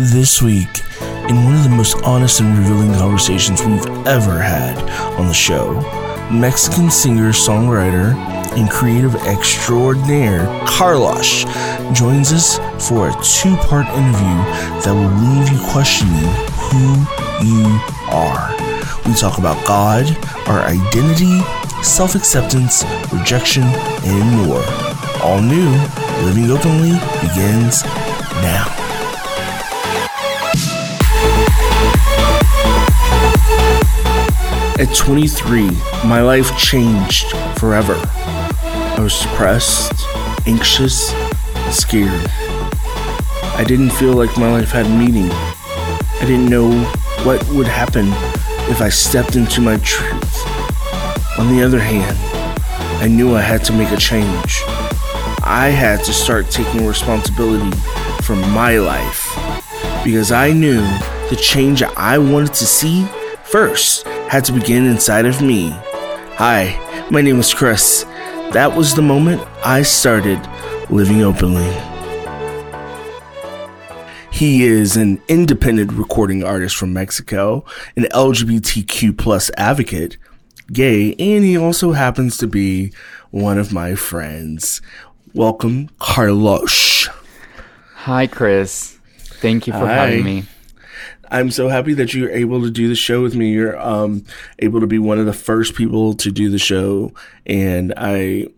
This week, in one of the most honest and revealing conversations we've ever had on the show, Mexican singer, songwriter, and creative extraordinaire Carlos joins us for a two part interview that will leave you questioning who you are. We talk about God, our identity, self acceptance, rejection, and more. All new, Living Openly begins now. At 23, my life changed forever. I was depressed, anxious, scared. I didn't feel like my life had meaning. I didn't know what would happen if I stepped into my truth. On the other hand, I knew I had to make a change. I had to start taking responsibility for my life because I knew the change I wanted to see first had to begin inside of me. Hi, my name is Chris. That was the moment I started living openly. He is an independent recording artist from Mexico, an LGBTQ plus advocate, gay, and he also happens to be one of my friends. Welcome, Carlos. Hi, Chris. Thank you for Hi. having me. I'm so happy that you're able to do the show with me. You're um, able to be one of the first people to do the show, and I,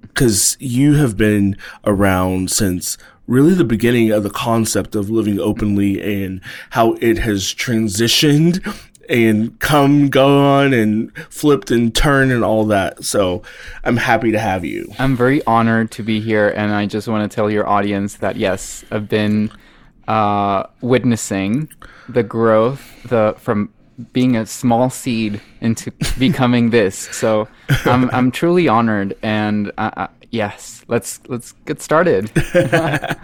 because you have been around since really the beginning of the concept of living openly and how it has transitioned and come, gone and flipped and turned and all that. So I'm happy to have you. I'm very honored to be here, and I just want to tell your audience that yes, I've been uh, witnessing the growth, the from being a small seed into becoming this. So I'm I'm truly honored, and uh, uh, yes, let's let's get started.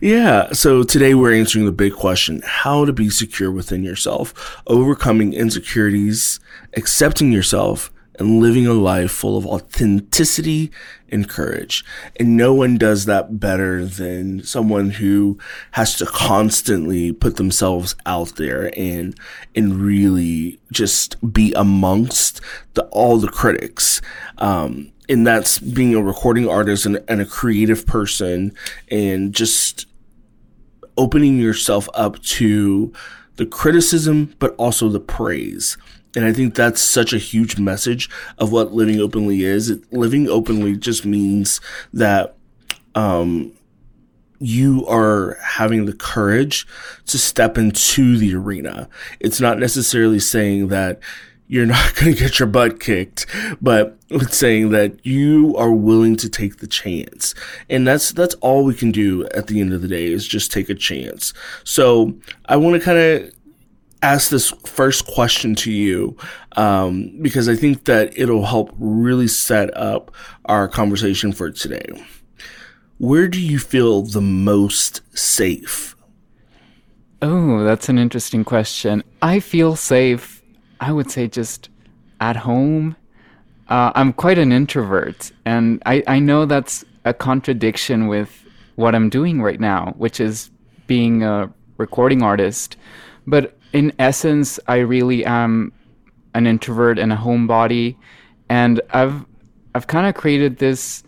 Yeah. So today we're answering the big question how to be secure within yourself, overcoming insecurities, accepting yourself, and living a life full of authenticity and courage. And no one does that better than someone who has to constantly put themselves out there and, and really just be amongst the, all the critics. Um, and that's being a recording artist and, and a creative person and just opening yourself up to the criticism, but also the praise. And I think that's such a huge message of what living openly is. It, living openly just means that, um, you are having the courage to step into the arena. It's not necessarily saying that you're not going to get your butt kicked, but it's saying that you are willing to take the chance. And that's, that's all we can do at the end of the day is just take a chance. So I want to kind of ask this first question to you, um, because I think that it'll help really set up our conversation for today. Where do you feel the most safe? Oh, that's an interesting question. I feel safe. I would say just at home. Uh, I'm quite an introvert, and I, I know that's a contradiction with what I'm doing right now, which is being a recording artist. But in essence, I really am an introvert and a homebody, and I've I've kind of created this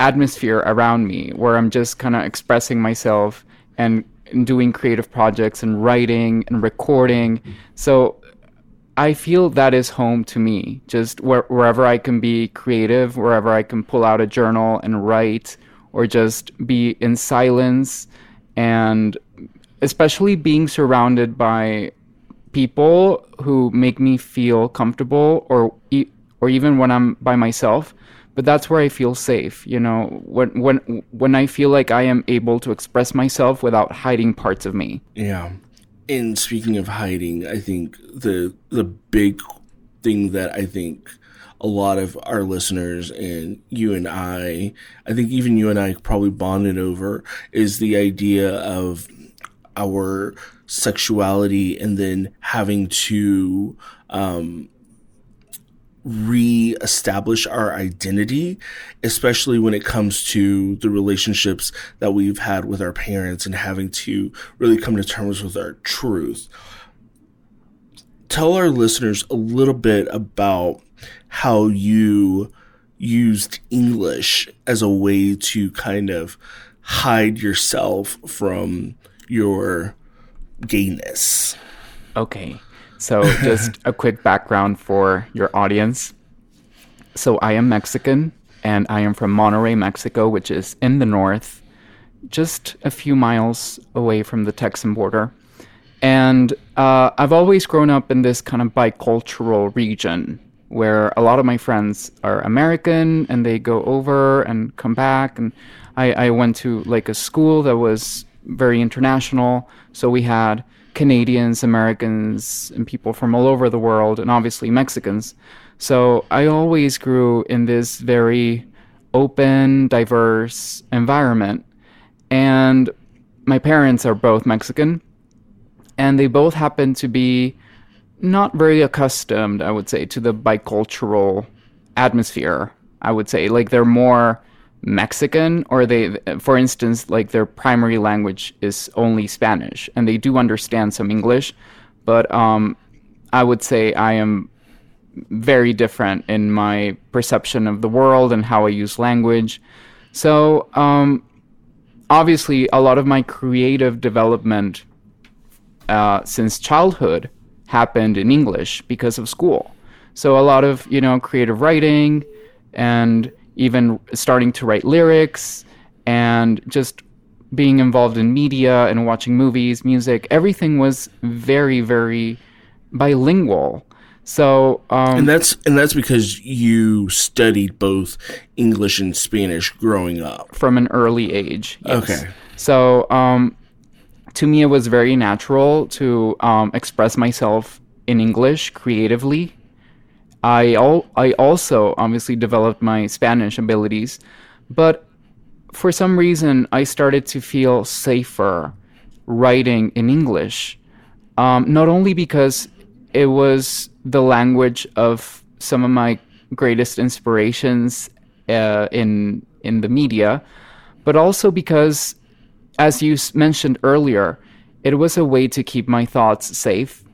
atmosphere around me where I'm just kind of expressing myself and doing creative projects and writing and recording. So I feel that is home to me. Just where, wherever I can be creative, wherever I can pull out a journal and write, or just be in silence, and especially being surrounded by people who make me feel comfortable, or or even when I'm by myself. But that's where I feel safe. You know, when when when I feel like I am able to express myself without hiding parts of me. Yeah. And speaking of hiding, I think the the big thing that I think a lot of our listeners and you and I, I think even you and I probably bonded over is the idea of our sexuality and then having to um re-establish our identity, especially when it comes to the relationships that we've had with our parents and having to really come to terms with our truth. Tell our listeners a little bit about how you used English as a way to kind of hide yourself from your gayness. Okay. So, just a quick background for your audience. So, I am Mexican and I am from Monterrey, Mexico, which is in the north, just a few miles away from the Texan border. And uh, I've always grown up in this kind of bicultural region where a lot of my friends are American and they go over and come back. And I, I went to like a school that was very international. So we had Canadians, Americans, and people from all over the world, and obviously Mexicans. So I always grew in this very open, diverse environment. And my parents are both Mexican, and they both happen to be not very accustomed, I would say, to the bicultural atmosphere. I would say, like, they're more Mexican, or they, for instance, like their primary language is only Spanish, and they do understand some English, but um, I would say I am very different in my perception of the world and how I use language. So, um, obviously, a lot of my creative development uh, since childhood happened in English because of school. So, a lot of, you know, creative writing and even starting to write lyrics and just being involved in media and watching movies, music, everything was very, very bilingual. So, um, and that's and that's because you studied both English and Spanish growing up from an early age. Yes. Okay. So, um, to me, it was very natural to um, express myself in English creatively I al- I also obviously developed my Spanish abilities, but for some reason I started to feel safer writing in English. Um, not only because it was the language of some of my greatest inspirations uh, in in the media, but also because, as you mentioned earlier, it was a way to keep my thoughts safe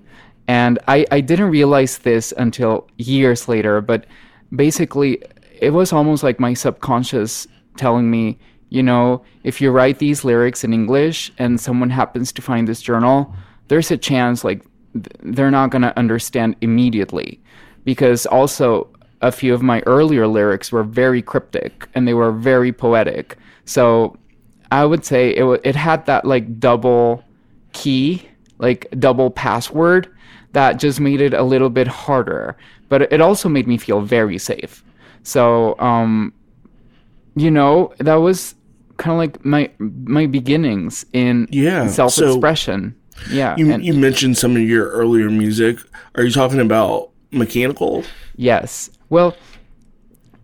and I, I didn't realize this until years later, but basically, it was almost like my subconscious telling me, you know, if you write these lyrics in English and someone happens to find this journal, there's a chance like they're not going to understand immediately. Because also, a few of my earlier lyrics were very cryptic and they were very poetic. So I would say it, it had that like double key, like double password that just made it a little bit harder. But it also made me feel very safe. So, um, you know, that was kind of like my my beginnings in yeah, self expression. So yeah, you, and, you mentioned some of your earlier music. Are you talking about mechanical? Yes. Well,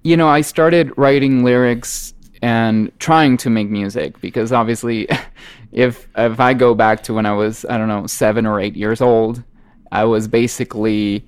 you know, I started writing lyrics and trying to make music because obviously, if if I go back to when I was I don't know seven or eight years old, I was basically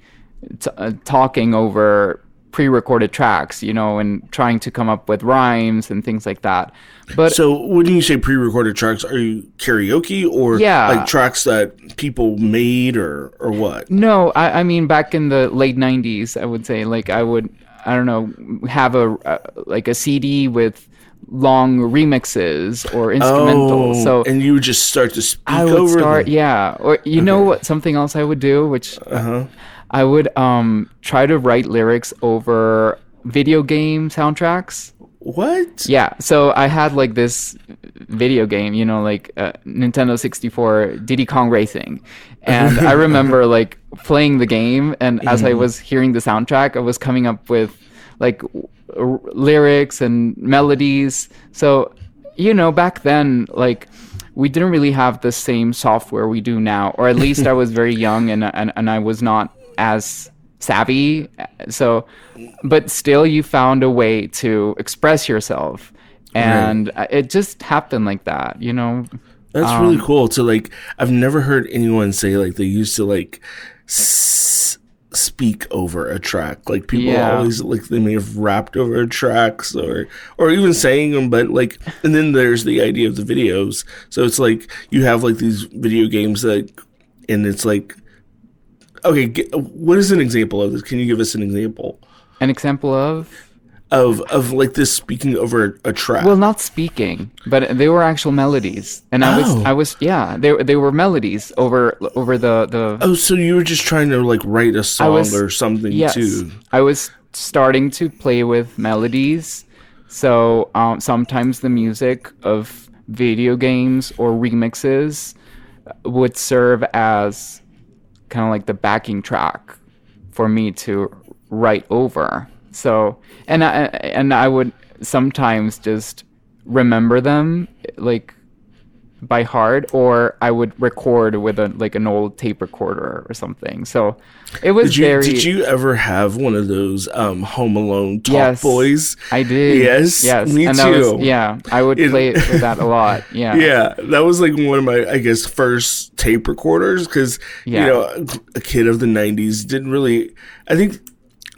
t- uh, talking over pre-recorded tracks, you know, and trying to come up with rhymes and things like that. But so when you say pre-recorded tracks, are you karaoke or yeah. like tracks that people made or or what? No, I, I mean back in the late '90s, I would say like I would I don't know have a uh, like a CD with long remixes or instrumentals. Oh, so and you would just start to speak I would start, them. yeah. Or you okay. know what? Something else I would do, which uh-huh. I would um try to write lyrics over video game soundtracks. What? Yeah. So I had like this video game, you know, like uh, Nintendo 64 Diddy Kong Racing. And I remember like playing the game and as I mm-hmm. was hearing the soundtrack, I was coming up with like lyrics and melodies. So, you know, back then, like, we didn't really have the same software we do now, or at least I was very young and, and, and I was not as savvy. So, but still, you found a way to express yourself. And right. it just happened like that, you know? That's um, really cool. So, like, I've never heard anyone say, like, they used to, like, s- speak over a track. Like people Yeah. always like they may have rapped over tracks or or even saying them, but like and then there's the idea of the videos. So it's like you have like these video games that, and it's like, okay, g what is an example of this? Can you give us an example An example of of of like this speaking over a track? well, not speaking, but they were actual melodies, and I was Oh. I was yeah, they they were melodies over over the the oh, so you were just trying to like write a song was- or something yes, too? I was starting to play with melodies. So um, sometimes the music of video games or remixes would serve as kind of like the backing track for me to write over. So and I and I would sometimes just remember them like by heart or I would record with a like an old tape recorder or something. So it was Did you very did you ever have one of those um Home Alone Talk Yes. Boys? I did. Yes, Yes. me and that was- too. yeah. I would It- play it with that a lot. Yeah. Yeah, that was like one of my, I guess, first tape recorders because Yeah. you know, a kid of the '90s didn't really. I think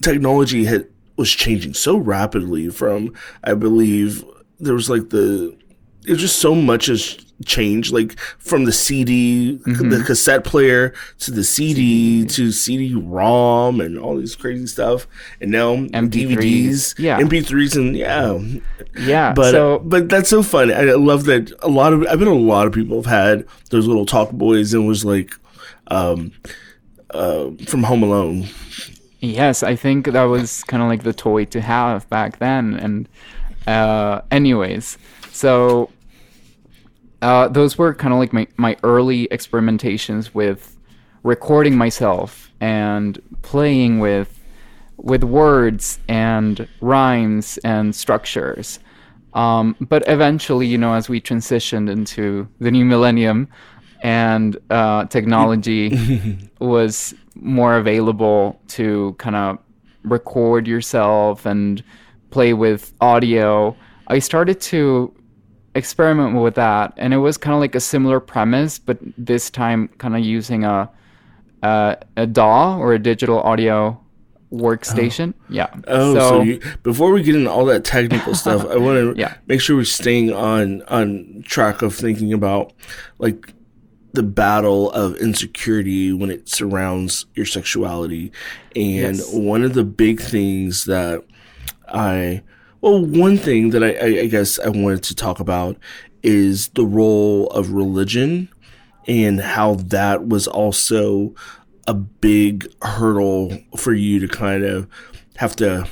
technology had was changing so rapidly. From I believe there was like the, it was just so much has changed. Like from the CD, Mm-hmm. the cassette player to the CD to CD-ROM and all these crazy stuff, and now MP3s. DVDs, Yeah. MP3s, and yeah, Yeah. but so but that's so fun. I I love that a lot of I bet a lot of people have had those little talk boys and was like um uh from Home Alone. Yes, I think that was kind of like the toy to have back then. And uh, anyways, so uh, those were kind of like my, my early experimentations with recording myself and playing with with words and rhymes and structures. Um, but eventually, you know, as we transitioned into the new millennium and uh, technology was more available to kind of record yourself and play with audio, I started to experiment with that. And it was kind of like a similar premise, but this time kind of using a, a, a DAW or a digital audio workstation. Yeah. Oh, so, you, before we get into all that technical stuff, I want to Yeah. make sure we're staying on on track of thinking about like the battle of insecurity when it surrounds your sexuality. And Yes. one of the big things that I, well, one thing that I, I, I guess I wanted to talk about is the role of religion and how that was also a big hurdle for you to kind of have to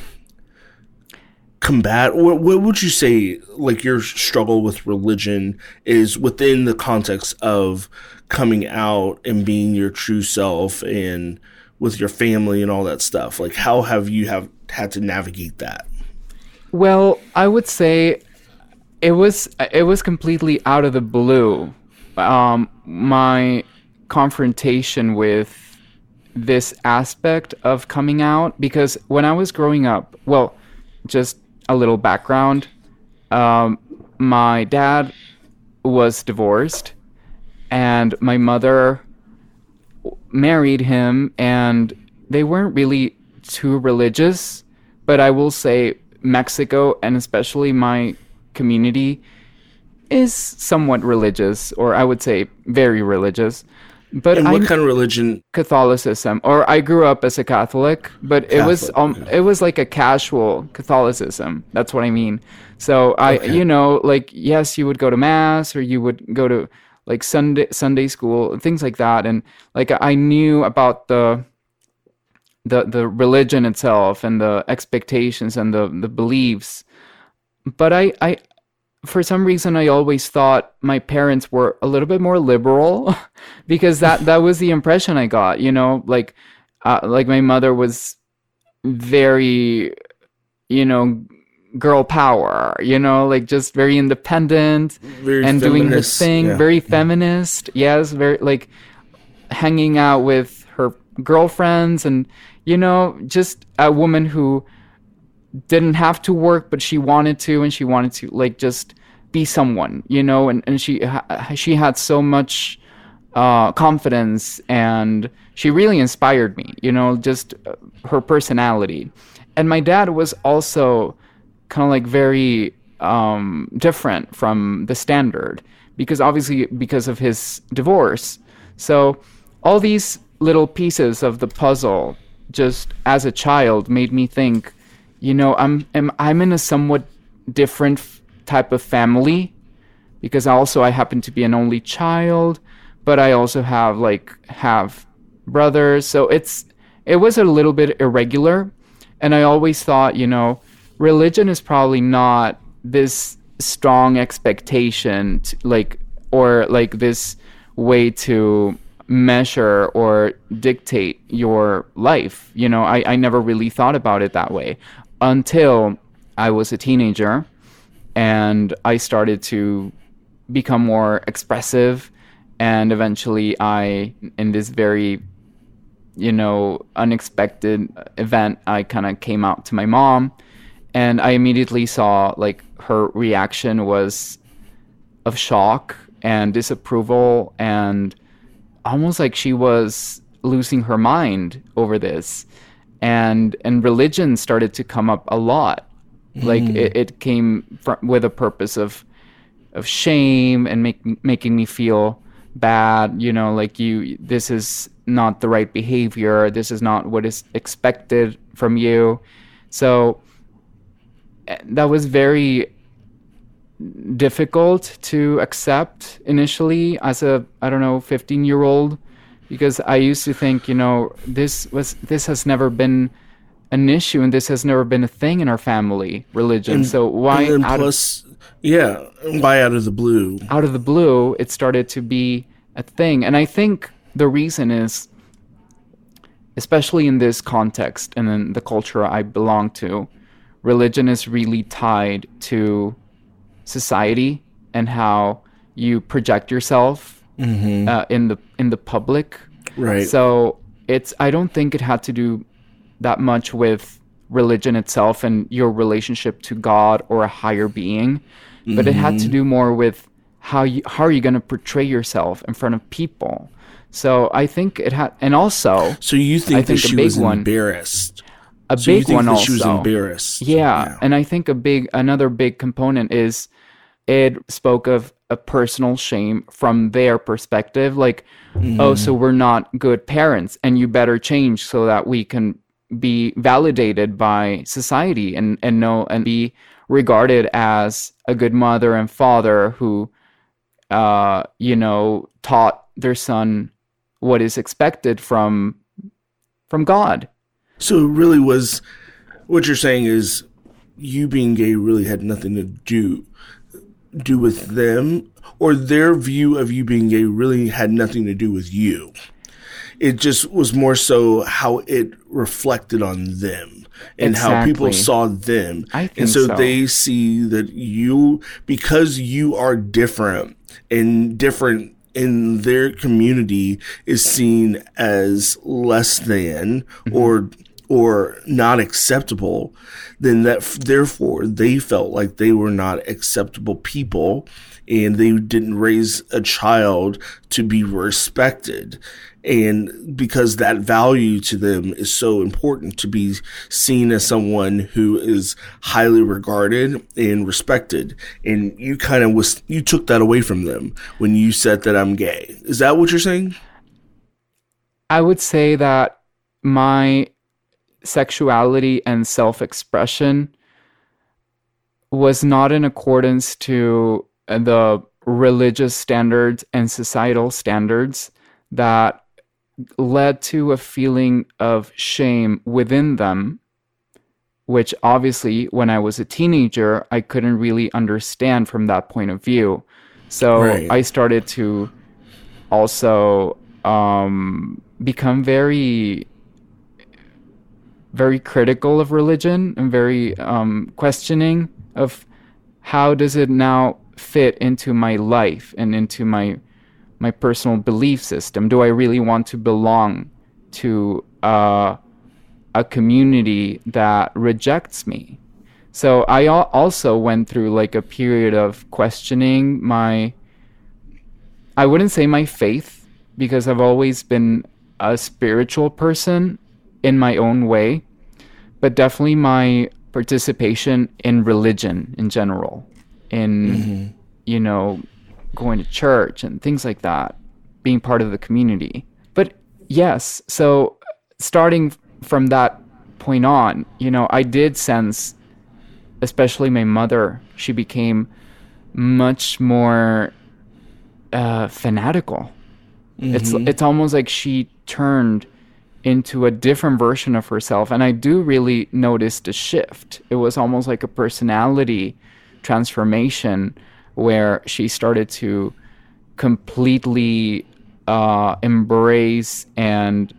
combat what, what would you say like your struggle with religion is within the context of coming out and being your true self and with your family and all that stuff like how have you have had to navigate that Well, I would say it was it was completely out of the blue. Um, my confrontation with this aspect of coming out because when I was growing up, well, just a little background. Um, my dad was divorced, and my mother married him, and they weren't really too religious. But I will say Mexico, and especially my community, is somewhat religious, or I would say very religious. But and I'm what kind of religion Catholicism, or I grew up as a Catholic, but it was Catholic, um, it was like a casual Catholicism. That's what I mean. So I, Okay. you know, like yes, you would go to mass, or you would go to like Sunday Sunday school, and things like that, and like I knew about the the the religion itself and the expectations and the the beliefs, but I I for some reason I always thought my parents were a little bit more liberal because that that was the impression I got, you know, like uh, like my mother was very you know girl power, you know, like just very independent very and doing her thing, yeah. very feminist. Yes, very like hanging out with her girlfriends and you know, just a woman who didn't have to work but she wanted to and she wanted to like just be someone, you know, and and she she had so much uh, confidence, and she really inspired me. You know, just uh, her personality. And my dad was also kind of like very um, different from the standard because obviously because of his divorce. So all these little pieces of the puzzle just as a child made me think, you know, I'm I'm, I'm in a somewhat different f- type of family because also I happen to be an only child, but I also have like have brothers, so it's it was a little bit irregular, and I always thought, you know, religion is probably not this strong expectation to, like or like this way to measure or dictate your life. You know, I, I never really thought about it that way until I was a teenager and I started to become more expressive. And eventually, I, in this very, you know, unexpected event, I kind of came out to my mom and I immediately saw like her reaction was of shock and disapproval and almost like she was losing her mind over this and and religion started to come up a lot mm. like it, it came from, with a purpose of of shame and make, making me feel bad you know like you this is not the right behavior this is not what is expected from you so eh, that was very difficult to accept initially as a I don't know 15 year old because I used to think you know this was this has never been an issue and this has never been a thing in our family religion. And, so why and plus of, yeah why out of the blue? Out of the blue it started to be a thing. And I think the reason is especially in this context and in the culture I belong to religion is really tied to society and how you project yourself mm-hmm. uh, in the in the public. Right. So it's I don't think it had to do that much with religion itself and your relationship to God or a higher being, mm-hmm. but it had to mm-hmm. do more with how you how are you going to portray yourself in front of people. So I think it had, and also. So you think I think that she was one, embarrassed? A so big one also. She was embarrassed. Yeah, yeah, and I think a big another big component is it spoke of a personal shame from their perspective like mm. oh so we're not good parents and you better change so that we can be validated by society and and know and be regarded as a good mother and father who uh you know taught their son what is expected from from God so it really was what you're saying is you being gay really had nothing to do do with them or their view of you being gay really had nothing to do with you. It just was more so how it reflected on them and exactly. how people saw them. and so, so they see that you, because you are different and different in their community is seen as less than mm-hmm. or or not acceptable, then that therefore they felt like they were not acceptable people and they didn't raise a child to be respected. And because that value to them is so important to be seen as someone who is highly regarded and respected. And you kind of was, you took that away from them when you said that I'm gay. Is that what you're saying? I would say that my sexuality and self expression was not in accordance to the religious standards and societal standards that led to a feeling of shame within them, which obviously, when I was a teenager, I couldn't really understand from that point of view. So right. I started to also um, become very very critical of religion and very um, questioning of how does it now fit into my life and into my my personal belief system? Do i really want to belong to uh, a community that rejects me? So i al- also went through like a period of questioning my i wouldn't say my faith because I've always been a spiritual person in my own way, but definitely my participation in religion in general, in, you know, going to church and things like that, being part of the community. But yes, so starting from that point on, you know, I did sense, especially my mother, she became much more uh, fanatical. It's it's almost like she turned into a different version of herself, and I do really notice the shift. It was almost like a personality transformation where she started to completely uh, embrace and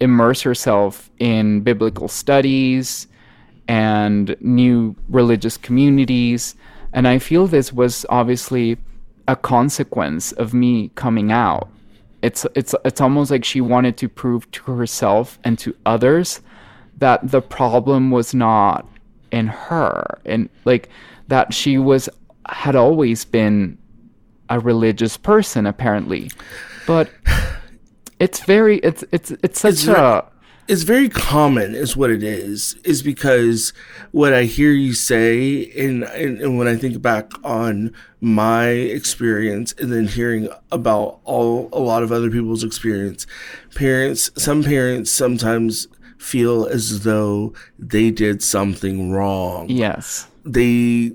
immerse herself in biblical studies and new religious communities. And I feel this was obviously a consequence of me coming out. It's it's it's almost like she wanted to prove to herself and to others that the problem was not in her and like that she was had always been a religious person apparently. But it's very it's it's it's such very- a it's very common is what it is is because what i hear you say and, and and when i think back on my experience and then hearing about all a lot of other people's experience parents some parents sometimes feel as though they did something wrong yes. they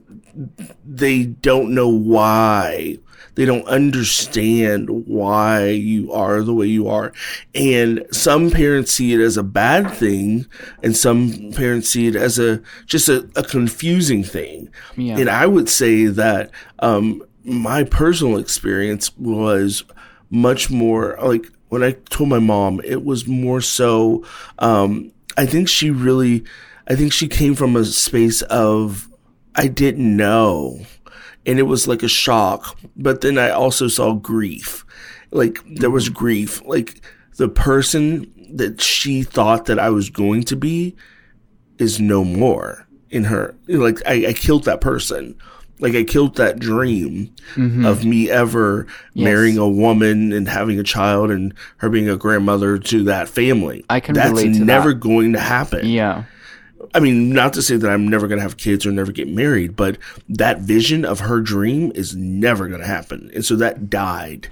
they don't know why they don't understand why you are the way you are and some parents see it as a bad thing and some parents see it as a just a, a confusing thing Yeah. and i would say that um my personal experience was much more like when i told my mom it was more so um i think she really i think she came from a space of I didn't know. And it was like a shock. But then I also saw grief. Like there was grief. Like the person that she thought that I was going to be is no more in her. Like I, I killed that person. Like I killed that dream mm-hmm. of me ever marrying a woman and having a child and her being a grandmother to that family. I can That's relate to never that. going to happen. Yeah. I mean, not to say that I'm never going to have kids or never get married, but that vision of her dream is never going to happen. And so that died.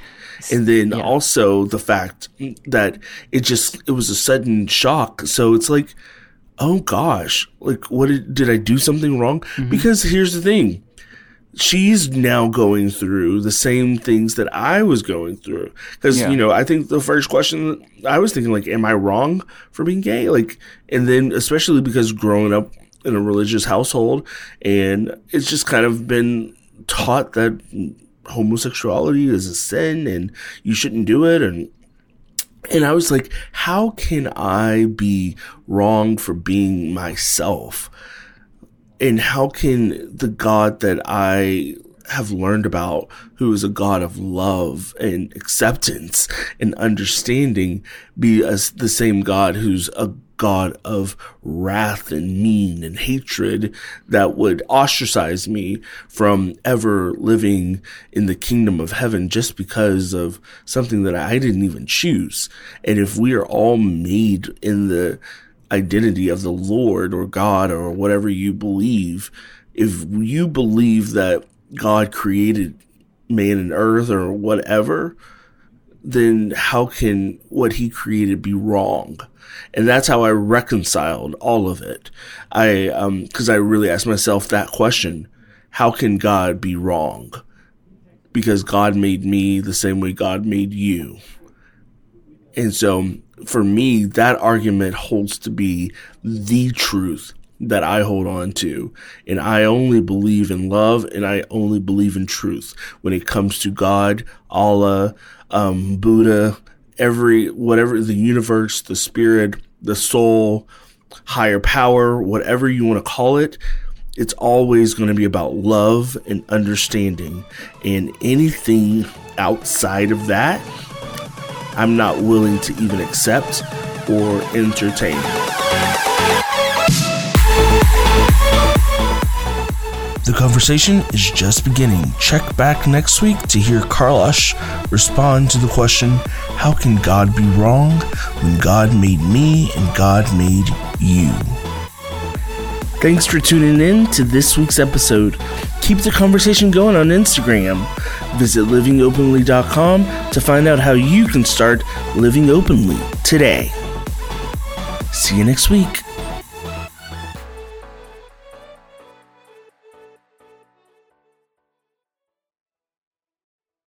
And then Yeah. also the fact that it just, it was a sudden shock. So it's like, oh gosh, like what did, did I do something wrong? Mm-hmm. Because here's the thing. She's now going through the same things that I was going through. Cause, Yeah. you know, I think the first question I was thinking, like, am I wrong for being gay? Like, and then especially because growing up in a religious household and it's just kind of been taught that homosexuality is a sin and you shouldn't do it. And, and I was like, how can I be wrong for being myself? And how can the God that I have learned about, who is a God of love and acceptance and understanding, be as the same God who's a God of wrath and mean and hatred that would ostracize me from ever living in the kingdom of heaven just because of something that I didn't even choose. And if we are all made in the identity of the Lord or God or whatever you believe, if you believe that God created man and earth or whatever, then how can what he created be wrong? And that's how I reconciled all of it. I, um, cause I really asked myself that question. How can God be wrong? Because God made me the same way God made you. And so for me, that argument holds to be the truth that I hold on to. And I only believe in love and I only believe in truth when it comes to God, Allah, um, Buddha, every, whatever the universe, the spirit, the soul, higher power, whatever you want to call it. It's always going to be about love and understanding. And anything outside of that, I'm not willing to even accept or entertain. The conversation is just beginning. Check back next week to hear Carlosh respond to the question how can God be wrong when God made me and God made you? Thanks for tuning in to this week's episode. Keep the conversation going on Instagram. Visit livingopenly.com to find out how you can start living openly today. See you next week.